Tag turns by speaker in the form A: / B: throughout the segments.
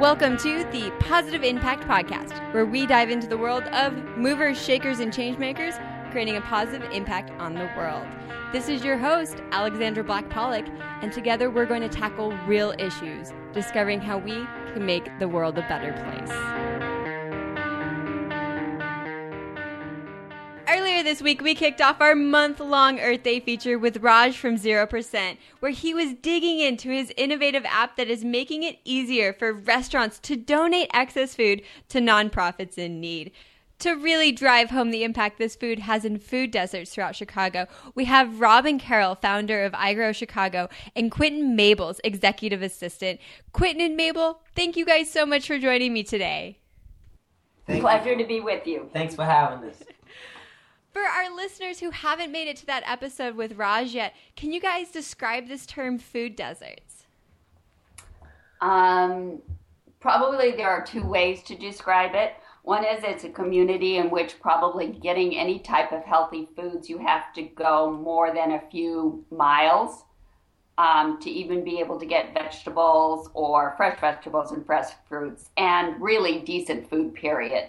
A: Welcome to the Positive Impact Podcast, where we dive into the world of movers, shakers, and changemakers, creating a positive impact on the world. This is your host, Alexandra Black Pollock, and together we're going to tackle real issues, discovering how we can make the world a better place. This week, we kicked off our month long Earth Day feature with Raj from 0%, where he was digging into his innovative app that is making it easier for restaurants to donate excess food to nonprofits in need. To really drive home the impact this food has in food deserts throughout Chicago, we have Robin Carroll, founder of iGrow Chicago, and Quentin Mables, executive assistant. Quentin and Mabel, thank you guys so much for joining me today.
B: Thank
C: Pleasure
B: you.
C: to be with you.
B: Thanks for having us.
A: For our listeners who haven't made it to that episode with Raj yet, can you guys describe this term food deserts?
C: Um, probably there are two ways to describe it. One is it's a community in which probably getting any type of healthy foods, you have to go more than a few miles um, to even be able to get vegetables or fresh vegetables and fresh fruits and really decent food, period.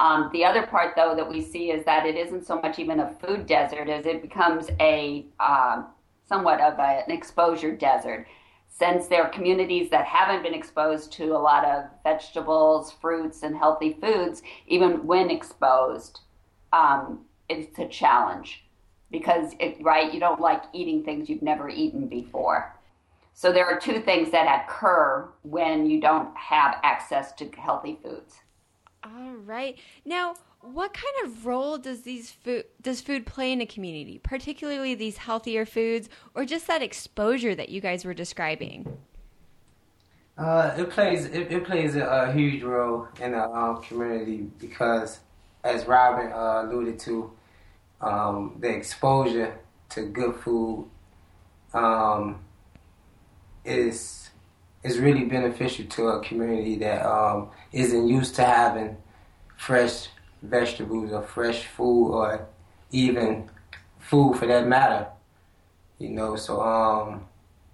C: Um, the other part, though, that we see is that it isn't so much even a food desert as it becomes a um, somewhat of a, an exposure desert. Since there are communities that haven't been exposed to a lot of vegetables, fruits, and healthy foods, even when exposed, um, it's a challenge because, it, right, you don't like eating things you've never eaten before. So there are two things that occur when you don't have access to healthy foods.
A: All right. Now, what kind of role does these food does food play in a community, particularly these healthier foods, or just that exposure that you guys were describing?
B: Uh, it plays it, it plays a, a, huge role in the um, community because, as Robin uh, alluded to, um, the exposure to good food um, is is really beneficial to a community that um, isn't used to having fresh vegetables or fresh food or even food for that matter. You know, so um,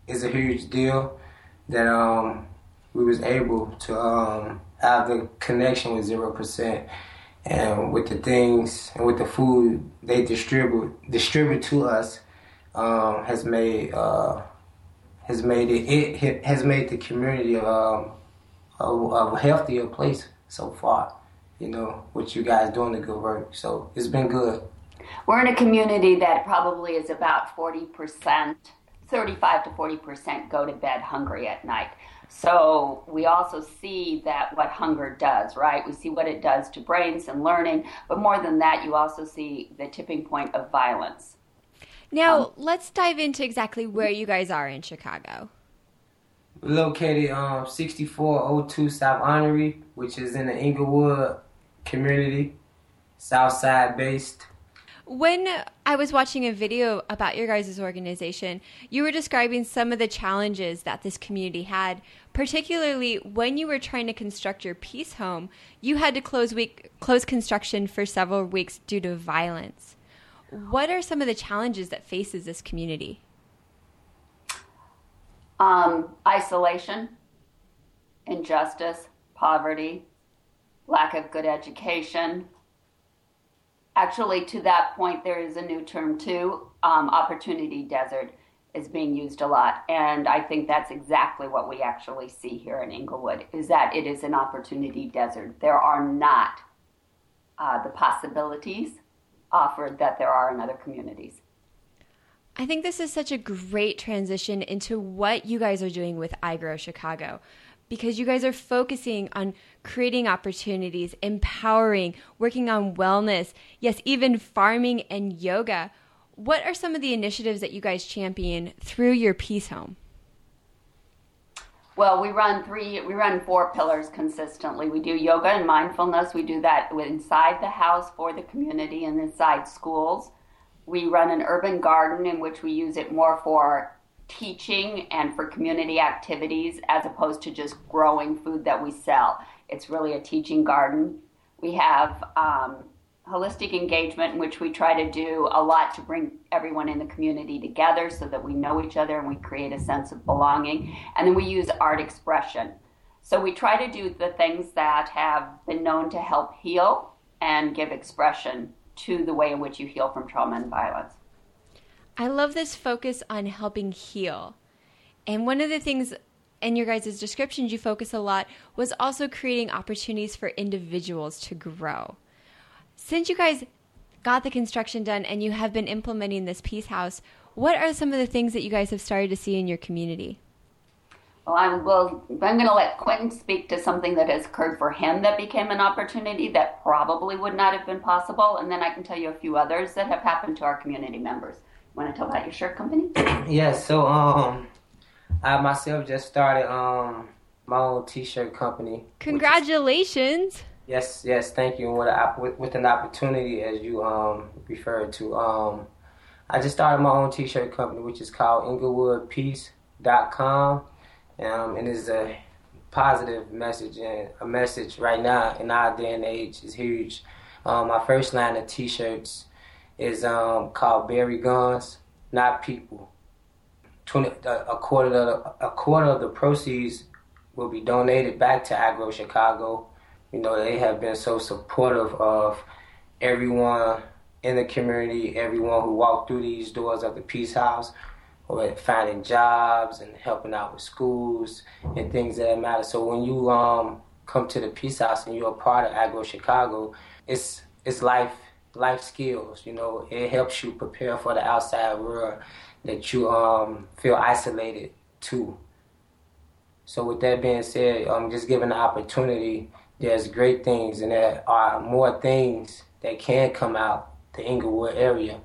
B: it's a huge deal that um, we was able to um, have the connection with zero percent and with the things and with the food they distribute distribute to us um, has made uh, has made it, it has made the community um, a, a healthier place so far. You know, with you guys doing the good work, so it's been good.
C: We're in a community that probably is about forty percent, thirty-five to forty percent go to bed hungry at night. So we also see that what hunger does, right? We see what it does to brains and learning, but more than that, you also see the tipping point of violence.
A: Now, um, let's dive into exactly where you guys are in Chicago.
B: Located um 6402 South Honore, which is in the Englewood community, South Side based.
A: When I was watching a video about your guys' organization, you were describing some of the challenges that this community had, particularly when you were trying to construct your peace home. You had to close week close construction for several weeks due to violence. What are some of the challenges that faces this community?
C: Um, isolation, injustice, poverty, lack of good education. Actually, to that point, there is a new term too. Um, opportunity desert is being used a lot, and I think that's exactly what we actually see here in Englewood Is that it is an opportunity desert. There are not uh, the possibilities offered that there are in other communities.
A: I think this is such a great transition into what you guys are doing with iGrow Chicago because you guys are focusing on creating opportunities, empowering, working on wellness, yes, even farming and yoga. What are some of the initiatives that you guys champion through your peace home?
C: Well, we run three, we run four pillars consistently. We do yoga and mindfulness. We do that inside the house for the community and inside schools. We run an urban garden in which we use it more for teaching and for community activities as opposed to just growing food that we sell. It's really a teaching garden. We have um, holistic engagement in which we try to do a lot to bring everyone in the community together so that we know each other and we create a sense of belonging. And then we use art expression. So we try to do the things that have been known to help heal and give expression to the way in which you heal from trauma and violence.
A: I love this focus on helping heal. And one of the things in your guys' descriptions you focus a lot was also creating opportunities for individuals to grow. Since you guys got the construction done and you have been implementing this peace house, what are some of the things that you guys have started to see in your community?
C: Well, I will. I'm going to let Quentin speak to something that has occurred for him that became an opportunity that probably would not have been possible, and then I can tell you a few others that have happened to our community members. You want to tell about your shirt company?
B: yes. So, um, I myself just started um my own T-shirt company.
A: Congratulations!
B: Is, yes, yes, thank you. With, a, with, an opportunity, as you um referred to, um, I just started my own T-shirt company, which is called EnglewoodPeace.com um, and it's a positive message and a message right now in our day and age is huge. Um, my first line of T-shirts is um, called "Bury Guns, Not People." 20, a quarter of the, a quarter of the proceeds will be donated back to iGrow Chicago. You know they have been so supportive of everyone in the community, everyone who walked through these doors of the Peace House or finding jobs and helping out with schools and things that matter. So when you um, come to the Peace House and you're a part of iGrow Chicago, it's it's life life skills. You know, it helps you prepare for the outside world that you um, feel isolated to. So with that being said, um, just given the opportunity, there's great things and there are more things that can come out the Englewood area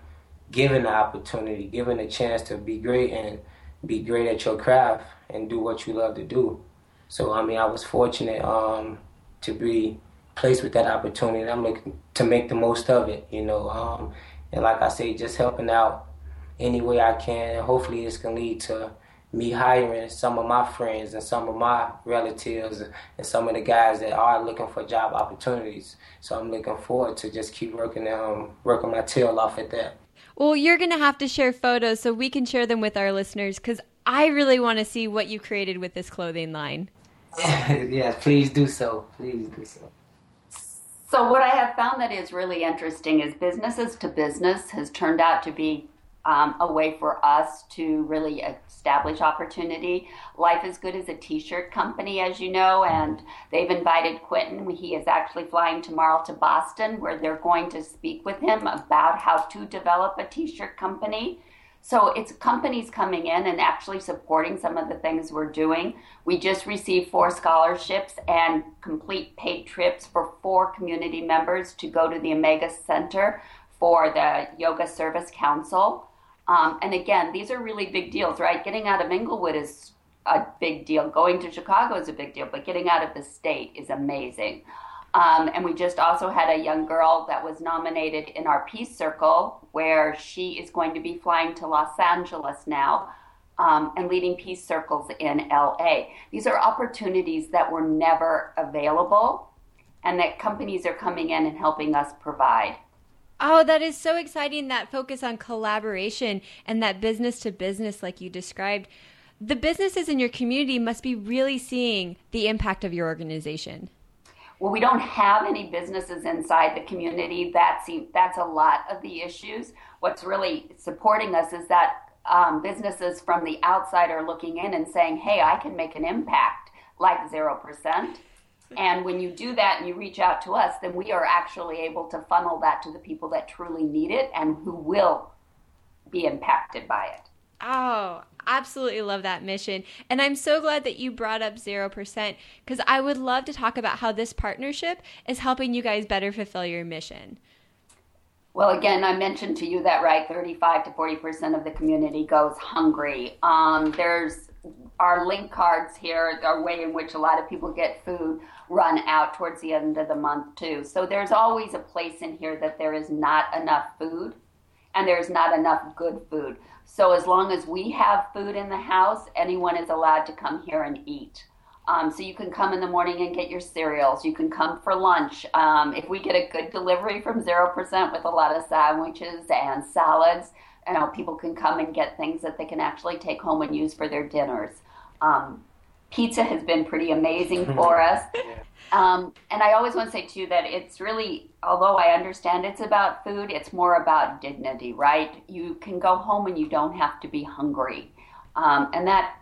B: given the opportunity, given the chance to be great and be great at your craft and do what you love to do. So I mean, I was fortunate um, to be placed with that opportunity. I'm looking to make the most of it, you know. Um, and like I say, just helping out any way I can. Hopefully, this can lead to me hiring some of my friends and some of my relatives and some of the guys that are looking for job opportunities. So I'm looking forward to just keep working um, working my tail off at that.
A: Well, you're going to have to share photos so we can share them with our listeners because I really want to see what you created with this clothing line.
B: yes, please do so. Please do so.
C: So, what I have found that is really interesting is businesses to business has turned out to be um, a way for us to really establish opportunity. Life is Good is a t shirt company, as you know, and they've invited Quentin. He is actually flying tomorrow to Boston where they're going to speak with him about how to develop a t shirt company. So it's companies coming in and actually supporting some of the things we're doing. We just received four scholarships and complete paid trips for four community members to go to the Omega Center for the Yoga Service Council. Um, and again, these are really big deals, right? Getting out of Englewood is a big deal. Going to Chicago is a big deal, but getting out of the state is amazing. Um, and we just also had a young girl that was nominated in our Peace Circle, where she is going to be flying to Los Angeles now um, and leading peace circles in LA. These are opportunities that were never available and that companies are coming in and helping us provide.
A: Oh, that is so exciting that focus on collaboration and that business to business, like you described. The businesses in your community must be really seeing the impact of your organization.
C: Well, we don't have any businesses inside the community. That's, that's a lot of the issues. What's really supporting us is that um, businesses from the outside are looking in and saying, hey, I can make an impact like 0%. And when you do that and you reach out to us, then we are actually able to funnel that to the people that truly need it and who will be impacted by it.
A: Oh, absolutely love that mission. And I'm so glad that you brought up 0% because I would love to talk about how this partnership is helping you guys better fulfill your mission.
C: Well, again, I mentioned to you that, right, 35 to 40% of the community goes hungry. Um, there's our link cards here, our way in which a lot of people get food, run out towards the end of the month too. So there's always a place in here that there is not enough food and there's not enough good food. So as long as we have food in the house, anyone is allowed to come here and eat. Um, so you can come in the morning and get your cereals. You can come for lunch. Um, if we get a good delivery from 0% with a lot of sandwiches and salads, you know, people can come and get things that they can actually take home and use for their dinners. Um, Pizza has been pretty amazing for us. Um, and I always want to say too that it's really, although I understand it's about food, it's more about dignity, right? You can go home and you don't have to be hungry, um, and that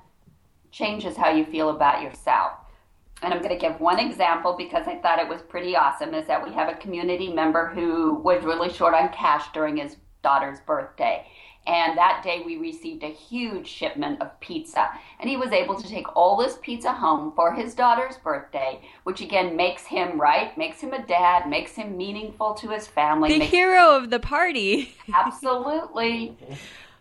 C: changes how you feel about yourself. And I'm going to give one example because I thought it was pretty awesome. Is that we have a community member who was really short on cash during his daughter's birthday. And that day we received a huge shipment of pizza. And he was able to take all this pizza home for his daughter's birthday, which again makes him, right? Makes him a dad, makes him meaningful to his family.
A: The
C: makes-
A: hero of the party.
C: Absolutely.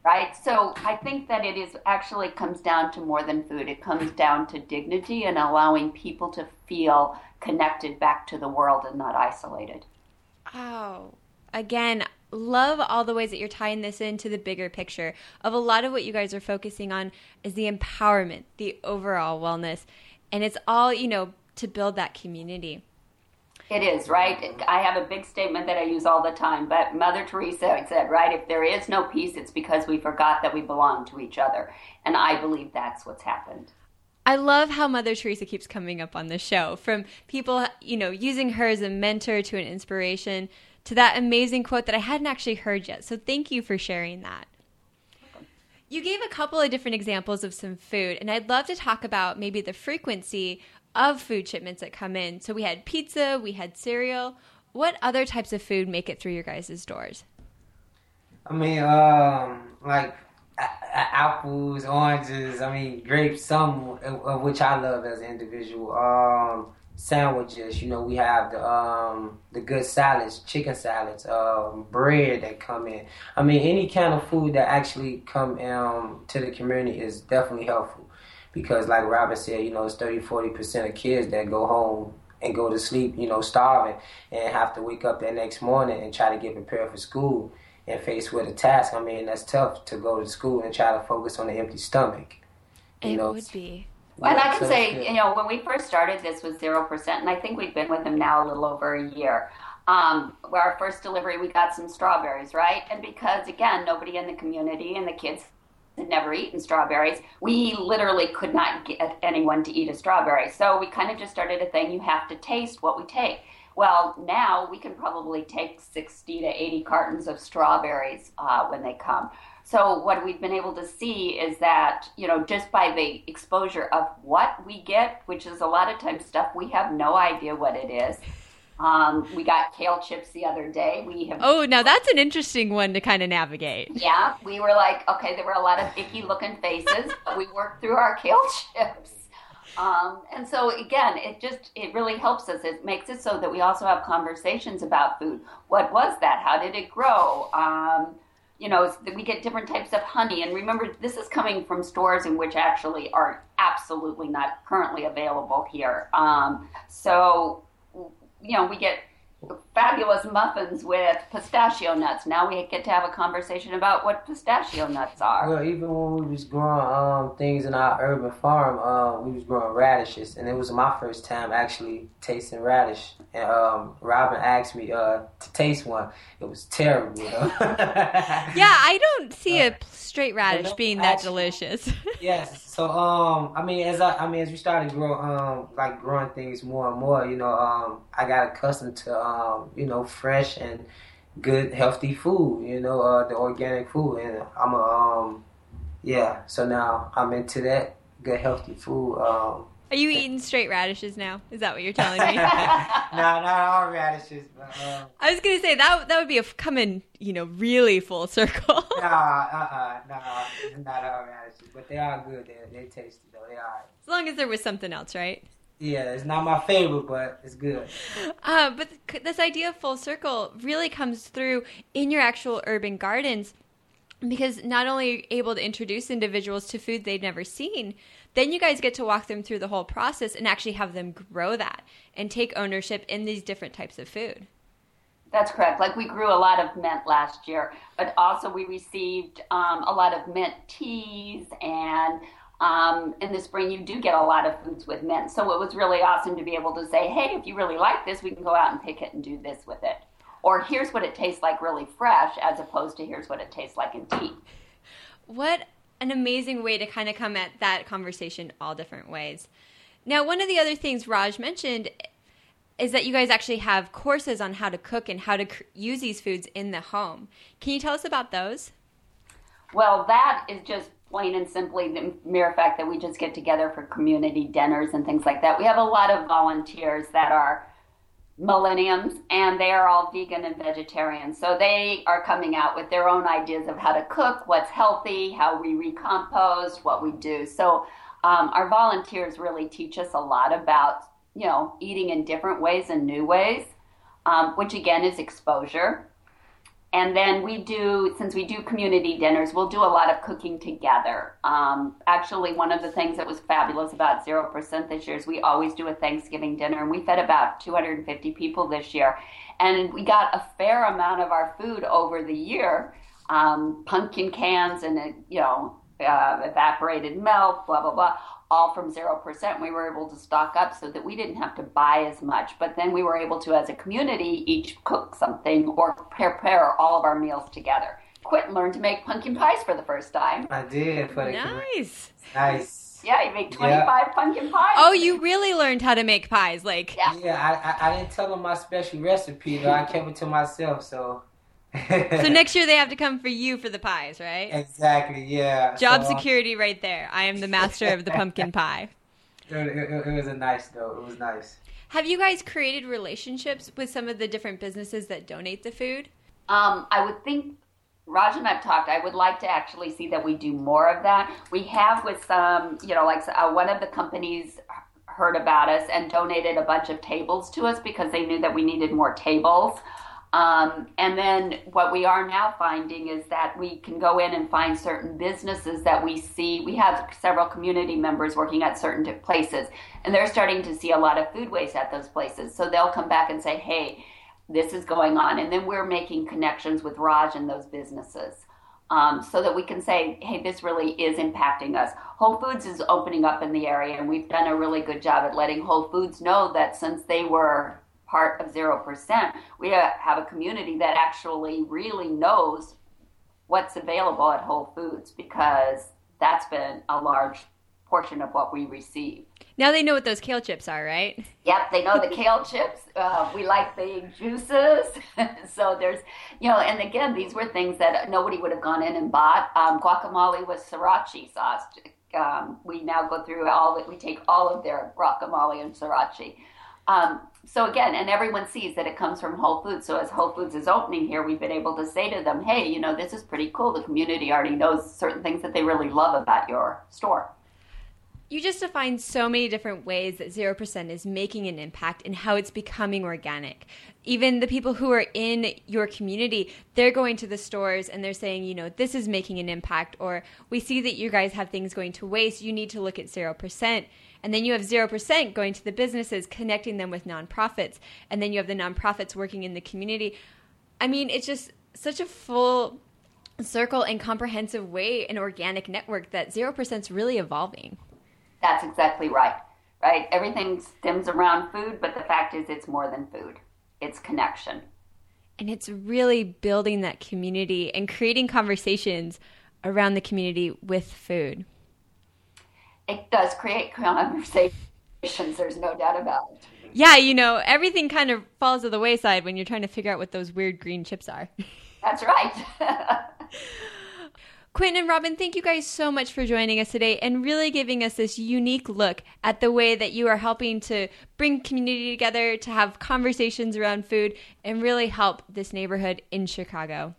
C: Right? So I think that it is actually comes down to more than food. It comes down to dignity and allowing people to feel connected back to the world and not isolated.
A: Oh, again, love all the ways that you're tying this into the bigger picture of a lot of what you guys are focusing on is the empowerment, the overall wellness, and it's all, you know, to build that community.
C: It is, right? I have a big statement that I use all the time, but Mother Teresa said, right, if there is no peace, it's because we forgot that we belong to each other. And I believe that's what's happened.
A: I love how Mother Teresa keeps coming up on the show from people, you know, using her as a mentor to an inspiration to that amazing quote that I hadn't actually heard yet. So thank you for sharing that. You gave a couple of different examples of some food, and I'd love to talk about maybe the frequency of food shipments that come in. So we had pizza, we had cereal. What other types of food make it through your guys' doors?
B: I mean, um, like apples, oranges. I mean, grapes. Some of of which I love as an individual. Um, sandwiches. You know, we have the um the good salads, chicken salads, um, bread that come in. I mean, any kind of food that actually come um to the community is definitely helpful because, like Robert said, you know, it's 30, 40 percent of kids that go home and go to sleep, you know, starving and have to wake up the next morning and try to get prepared for school and faced with a task. I mean, that's tough to go to school and try to focus on an empty stomach. You
A: it
B: know,
A: would be.
C: And I can
B: it's
C: say,
B: good.
C: you know, when we first started, this was 0%, and I think we've been with them now a little over a year. Um, where our first delivery, we got some strawberries, right? And because, again, nobody in the community and the kids had never eaten strawberries, we literally could not get anyone to eat a strawberry. So we kind of just started a thing you have to taste what we take. Well, now we can probably take 60 to 80 cartons of strawberries uh, when they come. So what we've been able to see is that, you know, just by the exposure of what we get, which is a lot of times stuff we have no idea what it is. Um, we got kale chips the other day. We have
A: Oh, now that's an interesting one to kind of navigate.
C: yeah, we were like, okay, there were a lot of icky looking faces, but we worked through our kale chips. Um, and so again, it just it really helps us. It makes it so that we also have conversations about food. What was that? How did it grow? Um, you know, we get different types of honey. And remember, this is coming from stores in which actually are absolutely not currently available here. Um, so, you know, we get fabulous muffins with pistachio nuts. Now we get to have a conversation about what pistachio nuts are.
B: Well, even when we was growing um, things in our urban farm, um, we was growing radishes, and it was my first time actually tasting radish. And um, Robin asked me uh, to taste one. It was terrible. You know?
A: Yeah, I don't see a straight radish
B: no,
A: being that
B: actually-
A: delicious.
B: Yes. So um, I mean, as I, I mean, as we started grow um, like growing things more and more, you know, um, I got accustomed to um, you know, fresh and good, healthy food. You know, uh, the organic food, and I'm a um, yeah. So now I'm into that good, healthy food. Um,
A: Are you eating straight radishes now? Is that what you're telling me?
B: no, not all radishes, but um,
A: I was gonna say that that would be a f- coming, you know, really full circle.
B: nah, uh, uh, nah, not all radishes, but they are good. They they tasty though. They are.
A: as long as there was something else, right?
B: Yeah, it's not my favorite, but it's good.
A: Uh, but th- this idea of full circle really comes through in your actual urban gardens because not only are you able to introduce individuals to food they've never seen, then you guys get to walk them through the whole process and actually have them grow that and take ownership in these different types of food.
C: That's correct. Like we grew a lot of mint last year, but also we received um, a lot of mint teas and um, in the spring you do get a lot of foods with mint. So it was really awesome to be able to say, hey, if you really like this, we can go out and pick it and do this with it. Or here's what it tastes like really fresh as opposed to here's what it tastes like in tea.
A: What an amazing way to kind of come at that conversation all different ways. Now, one of the other things Raj mentioned is that you guys actually have courses on how to cook and how to cr- use these foods in the home. Can you tell us about those?
C: Well, that is just plain and simply the mere fact that we just get together for community dinners and things like that. We have a lot of volunteers that are millenniums and they are all vegan and vegetarian. So they are coming out with their own ideas of how to cook, what's healthy, how we recompost, what we do. So um, our volunteers really teach us a lot about, you know, eating in different ways and new ways, um, which again is exposure. And then we do, since we do community dinners, we'll do a lot of cooking together. Um, actually, one of the things that was fabulous about 0% this year is we always do a Thanksgiving dinner, and we fed about 250 people this year. And we got a fair amount of our food over the year um, pumpkin cans and, you know, uh, evaporated milk, blah, blah, blah all from 0%. We were able to stock up so that we didn't have to buy as much. But then we were able to, as a community, each cook something or prepare all of our meals together. Quentin learn to make pumpkin pies for the first time.
B: I did. For the
A: nice.
B: Nice.
C: Yeah, you made 25 yeah. pumpkin pies.
A: Oh, you really learned how to make pies. Like,
C: yeah,
B: yeah I, I, I didn't tell them my special recipe, though. I kept it to myself, so
A: so next year they have to come for you for the pies, right?
B: Exactly. Yeah.
A: Job so, security right there. I am the master of the pumpkin pie.
B: It, it, it, was a nice though. It was nice.
A: Have you guys created relationships with some of the different businesses that donate the food?
C: Um, I would think Raj and I've talked. I would like to actually see that we do more of that. We have with some, you know, like uh, one of the companies heard about us and donated a bunch of tables to us because they knew that we needed more tables. Um, and then what we are now finding is that we can go in and find certain businesses that we see. We have several community members working at certain places, and they're starting to see a lot of food waste at those places. So they'll come back and say, hey, this is going on. And then we're making connections with Raj and those businesses. Um, so that we can say, hey, this really is impacting us. Whole Foods is opening up in the area, and we've done a really good job at letting Whole Foods know that since they were part of 0%. We have a community that actually really knows what's available at Whole Foods because that's been a large portion of what we receive.
A: Now they know what those kale chips are, right?
C: Yep, they know the kale chips. Uh, we like the juices. so there's, you know, and again, these were things that nobody would have gone in and bought. Um, guacamole with sriracha sauce. Um, we now go through all that. We take all of their guacamole and sriracha. Um, so again, and everyone sees that it comes from Whole Foods. So as Whole Foods is opening here, we've been able to say to them, hey, you know, this is pretty cool. The community already knows certain things that they really love about your store.
A: You just define so many different ways that 0% is making an impact and how it's becoming organic. Even the people who are in your community, they're going to the stores and they're saying, you know, this is making an impact, or we see that you guys have things going to waste. You need to look at 0%. And then you have 0% going to the businesses, connecting them with nonprofits. And then you have the nonprofits working in the community. I mean, it's just such a full circle and comprehensive way, an organic network that 0% is really evolving.
C: That's exactly right. Right? Everything stems around food, but the fact is, it's more than food, it's connection.
A: And it's really building that community and creating conversations around the community with food
C: it does create conversations. There's no doubt about it.
A: Yeah, you know, everything kind of falls to the wayside when you're trying to figure out what those weird green chips are.
C: That's right.
A: Quentin and Robin, thank you guys so much for joining us today and really giving us this unique look at the way that you are helping to bring community together, to have conversations around food, and really help this neighborhood in Chicago.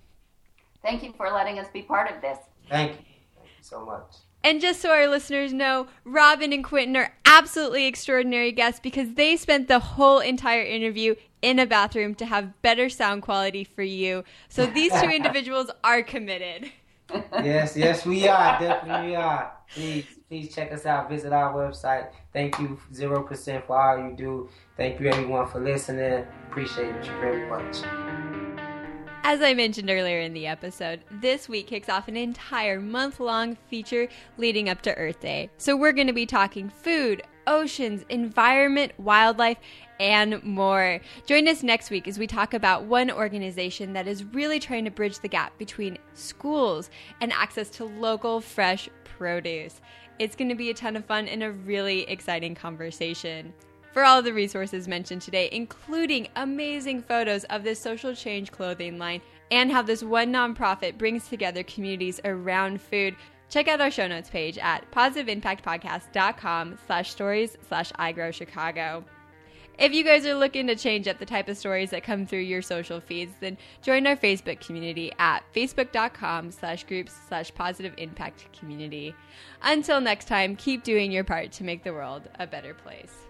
C: Thank you for letting us be part of this.
B: Thank you. Thank you so much.
A: And just so our listeners know, Robin and Quentin are absolutely extraordinary guests because they spent the whole entire interview in a bathroom to have better sound quality for you. So these two individuals are committed.
B: yes, yes, we are. Definitely we are. Please, please check us out. Visit our website. Thank you, 0% for all you do. Thank you, everyone, for listening. Appreciate you very much.
A: As I mentioned earlier in the episode, this week kicks off an entire month long feature leading up to Earth Day. So we're going to be talking food, oceans, environment, wildlife, and more. Join us next week as we talk about one organization that is really trying to bridge the gap between schools and access to local fresh produce. It's going to be a ton of fun and a really exciting conversation. For all the resources mentioned today, including amazing photos of this social change clothing line and how this one nonprofit brings together communities around food, check out our show notes page at positiveimpactpodcast.com slash stories slash igrowchicago. If you guys are looking to change up the type of stories that come through your social feeds, then join our Facebook community at facebook.com slash groups slash positive impact community. Until next time, keep doing your part to make the world a better place.